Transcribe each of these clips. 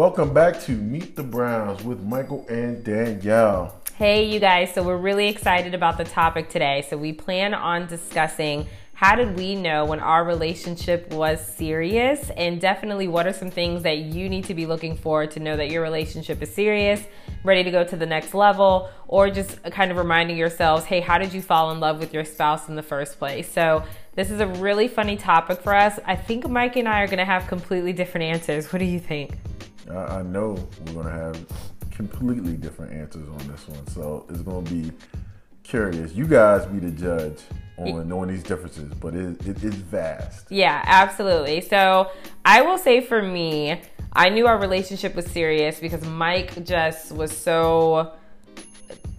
Welcome back to Meet the Browns with Michael and Danielle. Hey, you guys. So, we're really excited about the topic today. So, we plan on discussing how did we know when our relationship was serious? And definitely, what are some things that you need to be looking for to know that your relationship is serious, ready to go to the next level, or just kind of reminding yourselves, hey, how did you fall in love with your spouse in the first place? So, this is a really funny topic for us. I think Mike and I are going to have completely different answers. What do you think? I, know we're going to have completely different answers on this one. So it's going to be curious. You guys be the judge on knowing these differences, but it, it is vast. Yeah, absolutely. So I will say for me, I knew our relationship was serious because Mike just was so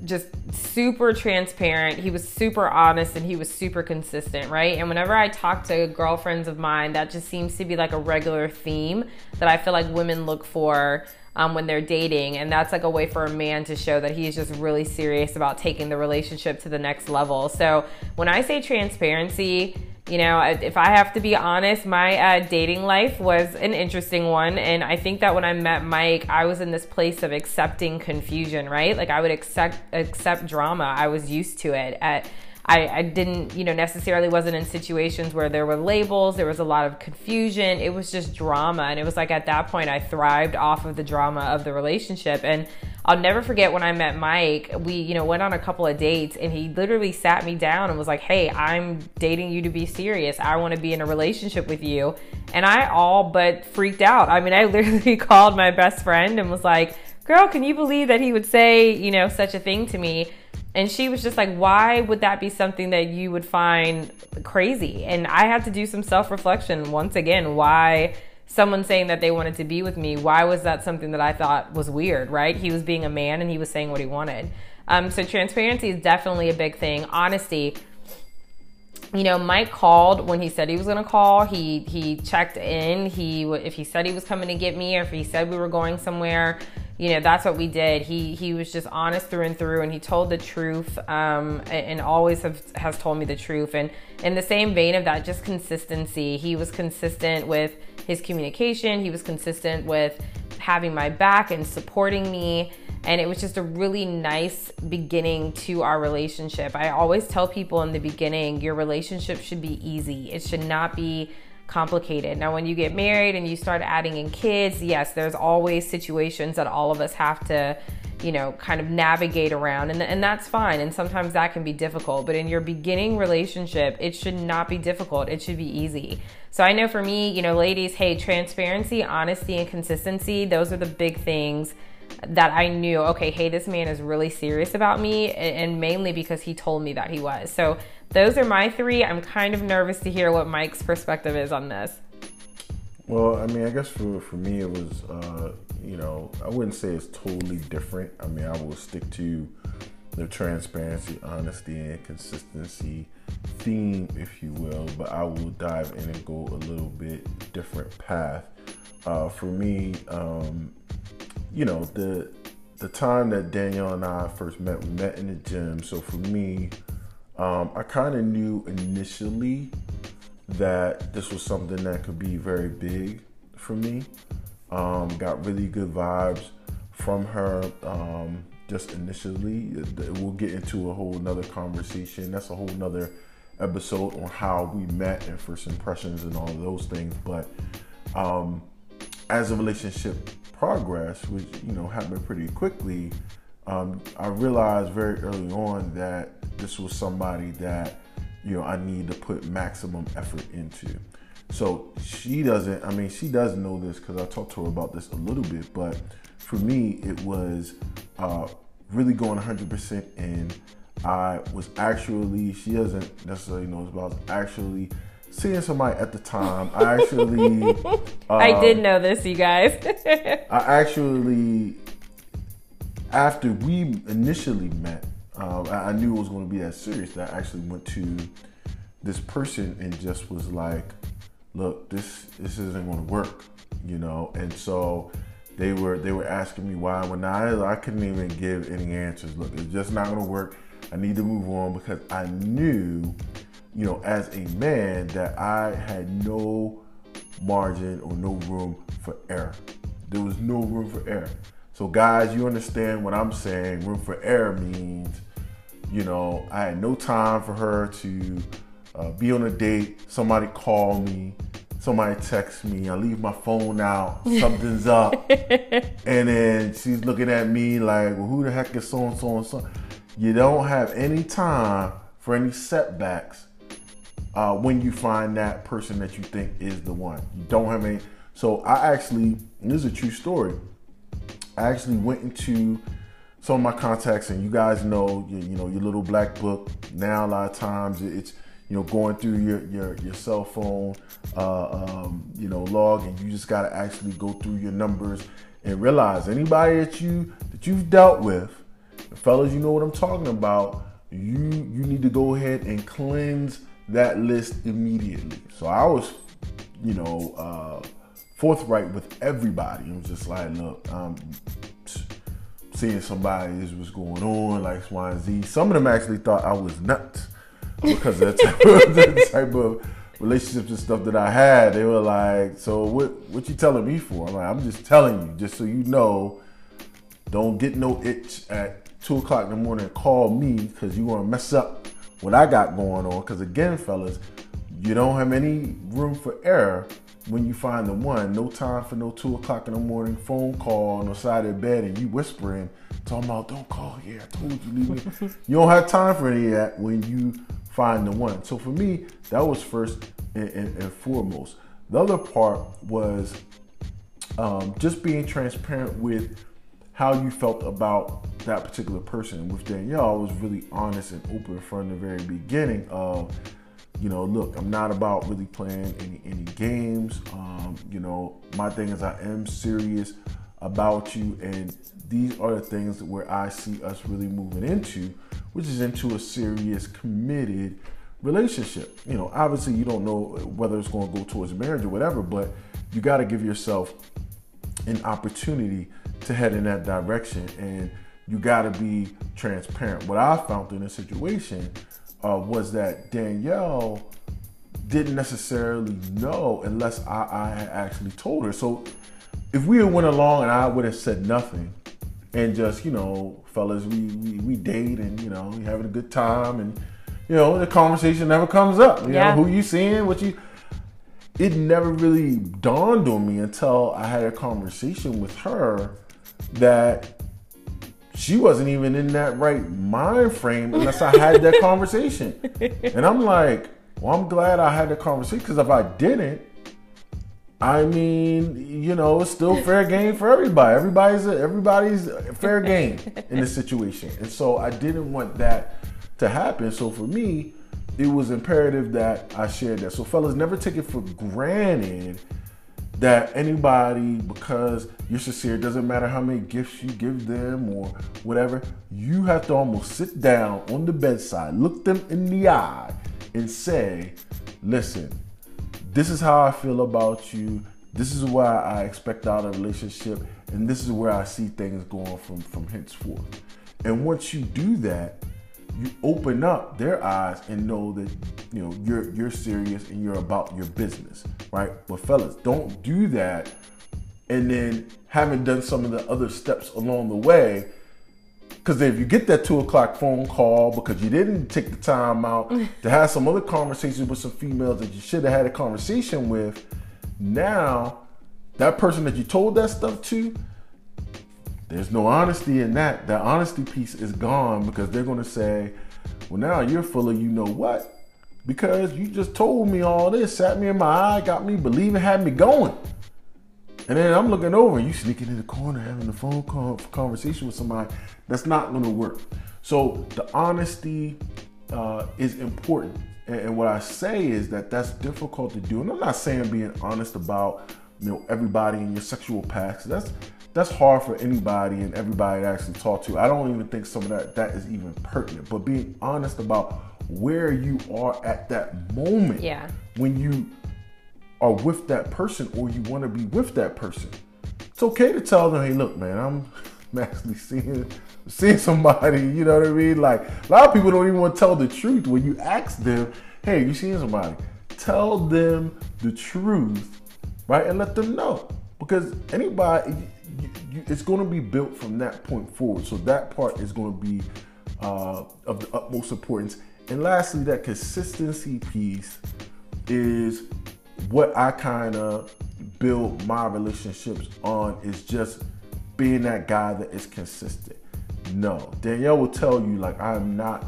just super transparent. He was super honest and he was super consistent, right? And whenever I talk to girlfriends of mine, that just seems to be like a regular theme that I feel like women look for um, when they're dating. And that's like a way for a man to show that he's just really serious about taking the relationship to the next level. So when I say transparency, you know, if I have to be honest, my uh, dating life was an interesting one. And I think that when I met Mike, I was in this place of accepting confusion, right? Like I would accept, accept drama. I was used to it. At, I, I didn't, you know, necessarily wasn't in situations where there were labels, there was a lot of confusion. It was just drama. And it was like at that point, I thrived off of the drama of the relationship. And I'll never forget when I met Mike, we, you know, went on a couple of dates and he literally sat me down and was like, Hey, I'm dating you to be serious. I want to be in a relationship with you. And I all but freaked out. I mean, I literally called my best friend and was like, Girl, can you believe that he would say, you know, such a thing to me? And she was just like, why would that be something that you would find crazy? And I had to do some self reflection once again. Why someone saying that they wanted to be with me, why was that something that I thought was weird, right? He was being a man and he was saying what he wanted. Um, so transparency is definitely a big thing. Honesty. You know, Mike called when he said he was to call. He he checked in. He if he said he was coming to get me, or if he said we were going somewhere, you know that's what we did. He he was just honest through and through and he told the truth um, and, always have, has told me the truth. And in the same vein of that just consistency. He was consistent with his communication. He was consistent with having my back and supporting me. And it was just a really nice beginning to our relationship. I always tell people in the beginning your relationship should be easy. It should not be complicated. Now, when you get married and you start adding in kids, yes, there's always situations that all of us have to, you know, kind of navigate around, and, and that's fine. And sometimes that can be difficult, but in your beginning relationship, it should not be difficult. It should be easy. So I know for me, you know, ladies, hey, transparency, honesty, and consistency, those are the big things that I knew, okay, hey, this man is really serious about me, and mainly because he told me that he was. So those are my three. I'm kind of nervous to hear what Mike's perspective is on this. Well, I mean, I guess for, for me, it was, uh, you know, I wouldn't say it's totally different. I mean, I will stick to the transparency, honesty, and consistency theme, if you will, but I will dive in and go a little bit different path. Uh, for me, um, you know, the the time that Danielle and I first met, we met in the gym. So for me, um, I kind of knew initially that this was something that could be very big for me. Um, got really good vibes from her um, just initially. We'll get into a whole nother conversation. That's a whole nother episode on how we met and first impressions and all those things. But um, as a relationship progress, which you know happened pretty quickly, um, I realized very early on that this was somebody that you know I need to put maximum effort into. So she doesn't. I mean, she does know this because I talked to her about this a little bit. But for me, it was uh, really going 100% in. I was actually. She doesn't necessarily know this, but I was actually seeing somebody at the time. I actually. Uh, I did know this, you guys. I actually, after we initially met, uh, I, I knew it was going to be that serious that I actually went to this person and just was like, "Look, this this isn't going to work," you know. And so they were they were asking me why. When I I couldn't even give any answers. Look, it's just not going to work. I need to move on because I knew you know, as a man, that I had no margin or no room for error. there was no room for error. So guys, you understand what I'm saying? Room for error means, you know, I had no time for her to uh, be on a date. Somebody call me, somebody text me. I leave my phone out. Something's up, and then she's looking at me like, "Well, who the heck is so and so and so?" You don't have any time for any setbacks uh, when you find that person that you think is the one. You don't have any. So I actually, this is a true story. I actually went into some of my contacts, and you guys know, you, you know, your little black book. Now a lot of times it's you know going through your your, your cell phone, uh, um, you know, log, and you just got to actually go through your numbers and realize anybody that you that you've dealt with, fellas, you know what I'm talking about. You you need to go ahead and cleanse that list immediately. So I was, you know, uh, forthright with everybody. I'm just like, look, um, seeing somebody is what's going on, like X, Y, and Z. Some of them actually thought I was nuts because of the type of, relationships and stuff that I had. They were like, so what what you telling me for? I'm like, I'm just telling you, just so you know, don't get no itch at two o'clock in the morning and call me because you want to mess up what I got going on. Because again, fellas, you don't have any room for error when you find the one. No time for no two o'clock in the morning phone call on the side of the bed and you whispering, talking about, don't call here. I told you, leave me. you don't have time for any of that when you find the one. So for me, that was first and, and, and foremost. The other part was um, just being transparent with how you felt about that particular person. With Danielle, I was really honest and open from the very beginning of, you know, look, I'm not about really playing any any games. Um, you know, my thing is I am serious about you, and these are the things where I see us really moving into, which is into a serious, committed relationship. You know, obviously you don't know whether it's going to go towards marriage or whatever, but you got to give yourself an opportunity to head in that direction and you got to be transparent. What I found in this situation uh, was that Danielle didn't necessarily know unless I, I had actually told her. So if we had went along and I would have said nothing and just, you know, fellas, we, we, we date and, you know, we having a good time and, you know, the conversation never comes up. You Yeah. know, who you seeing, what you it never really dawned on me until I had a conversation with her that she wasn't even in that right mind frame unless I had that conversation. And I'm like, well, I'm glad I had the conversation because if I didn't, I mean, you know, it's still fair game for everybody. Everybody's a, everybody's a fair game in this situation, and so I didn't want that to happen. So for me, it was imperative that I shared that. So fellas, never take it for granted that anybody, because you're sincere, doesn't matter how many gifts you give them or whatever, you have to almost sit down on the bedside, look them in the eye, and say, listen, this is how I feel about you. This is why I expect out of a relationship, and this is where I see things going from from henceforth. And once you do that, you open up their eyes and know that you know you're you're serious and you're about your business, right? But fellas, don't do that and then haven't done some of the other steps along the way. Because if you get that two o'clock phone call because you didn't take the time out to have some other conversations with some females that you should have had a conversation with, now that person that you told that stuff to, there's no honesty in that. That honesty piece is gone because they're going to say, well, now you're full of you know what? Because you just told me all this, sat me in my eye, got me believing, had me going. And then I'm looking over, you sneaking in the corner, having a phone call conversation with somebody. That's not going to work. So the honesty uh, is important. And, and what I say is that that's difficult to do. And I'm not saying being honest about you know everybody in your sexual past. That's that's hard for anybody and everybody to actually talk to. I don't even think some of that that is even pertinent. But being honest about where you are at that moment Yeah. when you are with that person or you want to be with that person. It's okay to tell them, hey, look, man, I'm, I'm actually seeing seeing somebody, you know what I mean? Like a lot of people don't even want to tell the truth when you ask them, hey, you seeing somebody? Tell them the truth, right? And let them know. because anybody, you, it's going to be built from that point forward. So that part is going to be uh, of the utmost importance. And lastly, that consistency piece is what I kind of build my relationships on is just being that guy that is consistent. No, Danielle will tell you like I'm not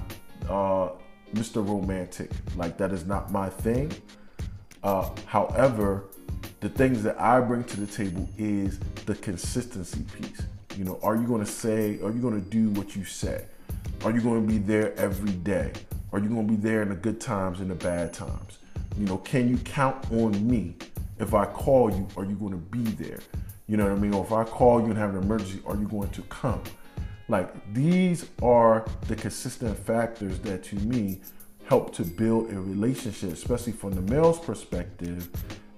uh, Mr. Romantic. Like that is not my thing. Uh, however, the things that I bring to the table is the consistency piece. You know, are you going to say, are you going to do what you say? Are you going to be there every day? Are you going to be there in the good times and the bad times? You know, can you count on me? If I call you, are you going to be there? You know what I mean? Or if I call you and have an emergency, are you going to come? Like these are the consistent factors that to me help to build a relationship, especially from the male's perspective,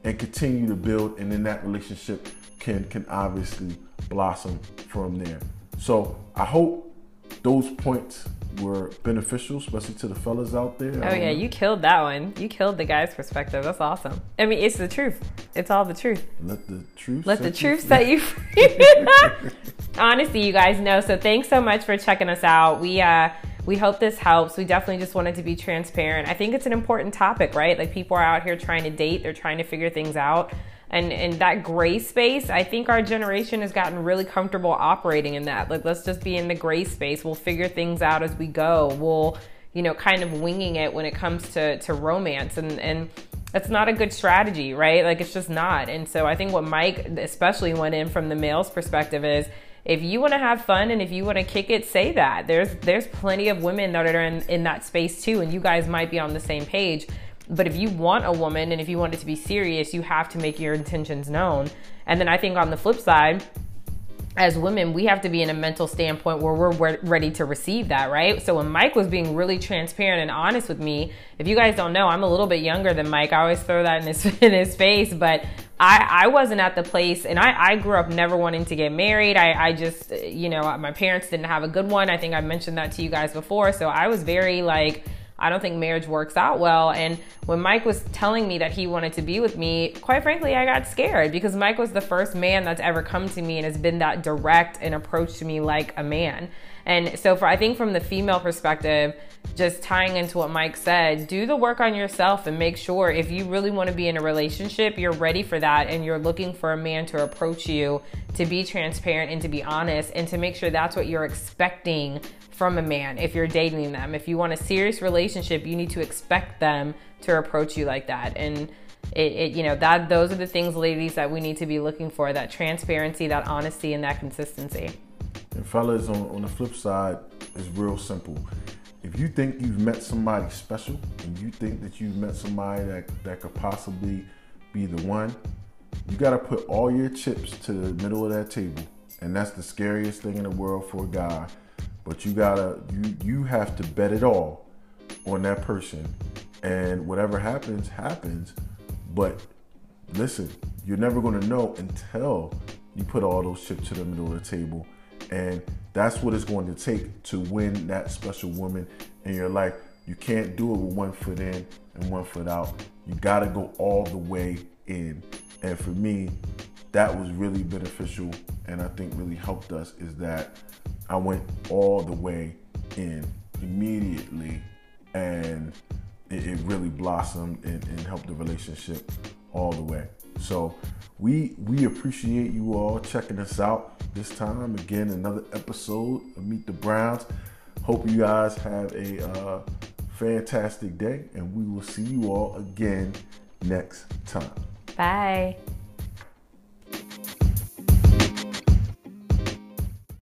and continue to build, and then that relationship can can obviously blossom from there. So I hope those points were beneficial, especially to the fellas out there. Oh yeah, you killed that one. You killed the guy's perspective. That's awesome. I mean, it's the truth. It's all the truth. Let the truth. Let the truth set you free. Honestly, you guys know. So thanks so much for checking us out. We uh we hope this helps. We definitely just wanted to be transparent. I think it's an important topic, right? Like people are out here trying to date, they're trying to figure things out. And in that gray space i think our generation has gotten really comfortable operating in that. Like let's just be in the gray space. We'll figure things out as we go. We'll you know kind of winging it when it comes to to romance. And and that's not a good strategy right? Like it's just not. And so i think what mike especially went in from the male's perspective is if you want to have fun and if you want to kick it say that there's there's plenty of women that are in, in that space too and you guys might be on the same page but if you want a woman and if you want it to be serious, you have to make your intentions known. And then I think on the flip side, as women, we have to be in a mental standpoint where we're ready to receive that, right? So when Mike was being really transparent and honest with me, if you guys don't know, I'm a little bit younger than Mike. I always throw that in his in his face, but I, I wasn't at the place, and I, I grew up never wanting to get married. I, I just, you know, my parents didn't have a good one. I think I mentioned that to you guys before. So I was very like, I don't think marriage works out well. And when Mike was telling me that he wanted to be with me, quite frankly, I got scared because Mike was the first man that's ever come to me and has been that direct and approached me like a man. And so, for I think from the female perspective, just tying into what Mike said, do the work on yourself and make sure if you really want to be in a relationship, you're ready for that and you're looking for a man to approach you to be transparent and to be honest and to make sure that's what you're expecting from a man if you're dating them. If you want a serious relationship, you need to expect them to approach you like that. And it, it, you know that those are the things ladies that we need to be looking for that transparency that honesty and that consistency and fellas on, on the flip side it's real simple. If you think you've met somebody special and you think that you've met somebody that, that could possibly be the one you got to put all your chips to the middle of that table. And that's the scariest thing in the world for a guy. But you gotta you you have to bet it all on that person. And whatever happens happens. But listen you're never to know until you put all those chips to the middle of the table and that's what it's going to take to win that special woman in your life. You can't do it with one foot in and one foot out. You got to go all the way in. And for me that was really beneficial and i think really helped us is that I went all the way in immediately, and it, really blossomed and helped the relationship all the way. So we we appreciate you all checking us out this time. Again, another episode of Meet the Browns. Hope you guys have a uh, fantastic day, and we will see you all again next time. Bye.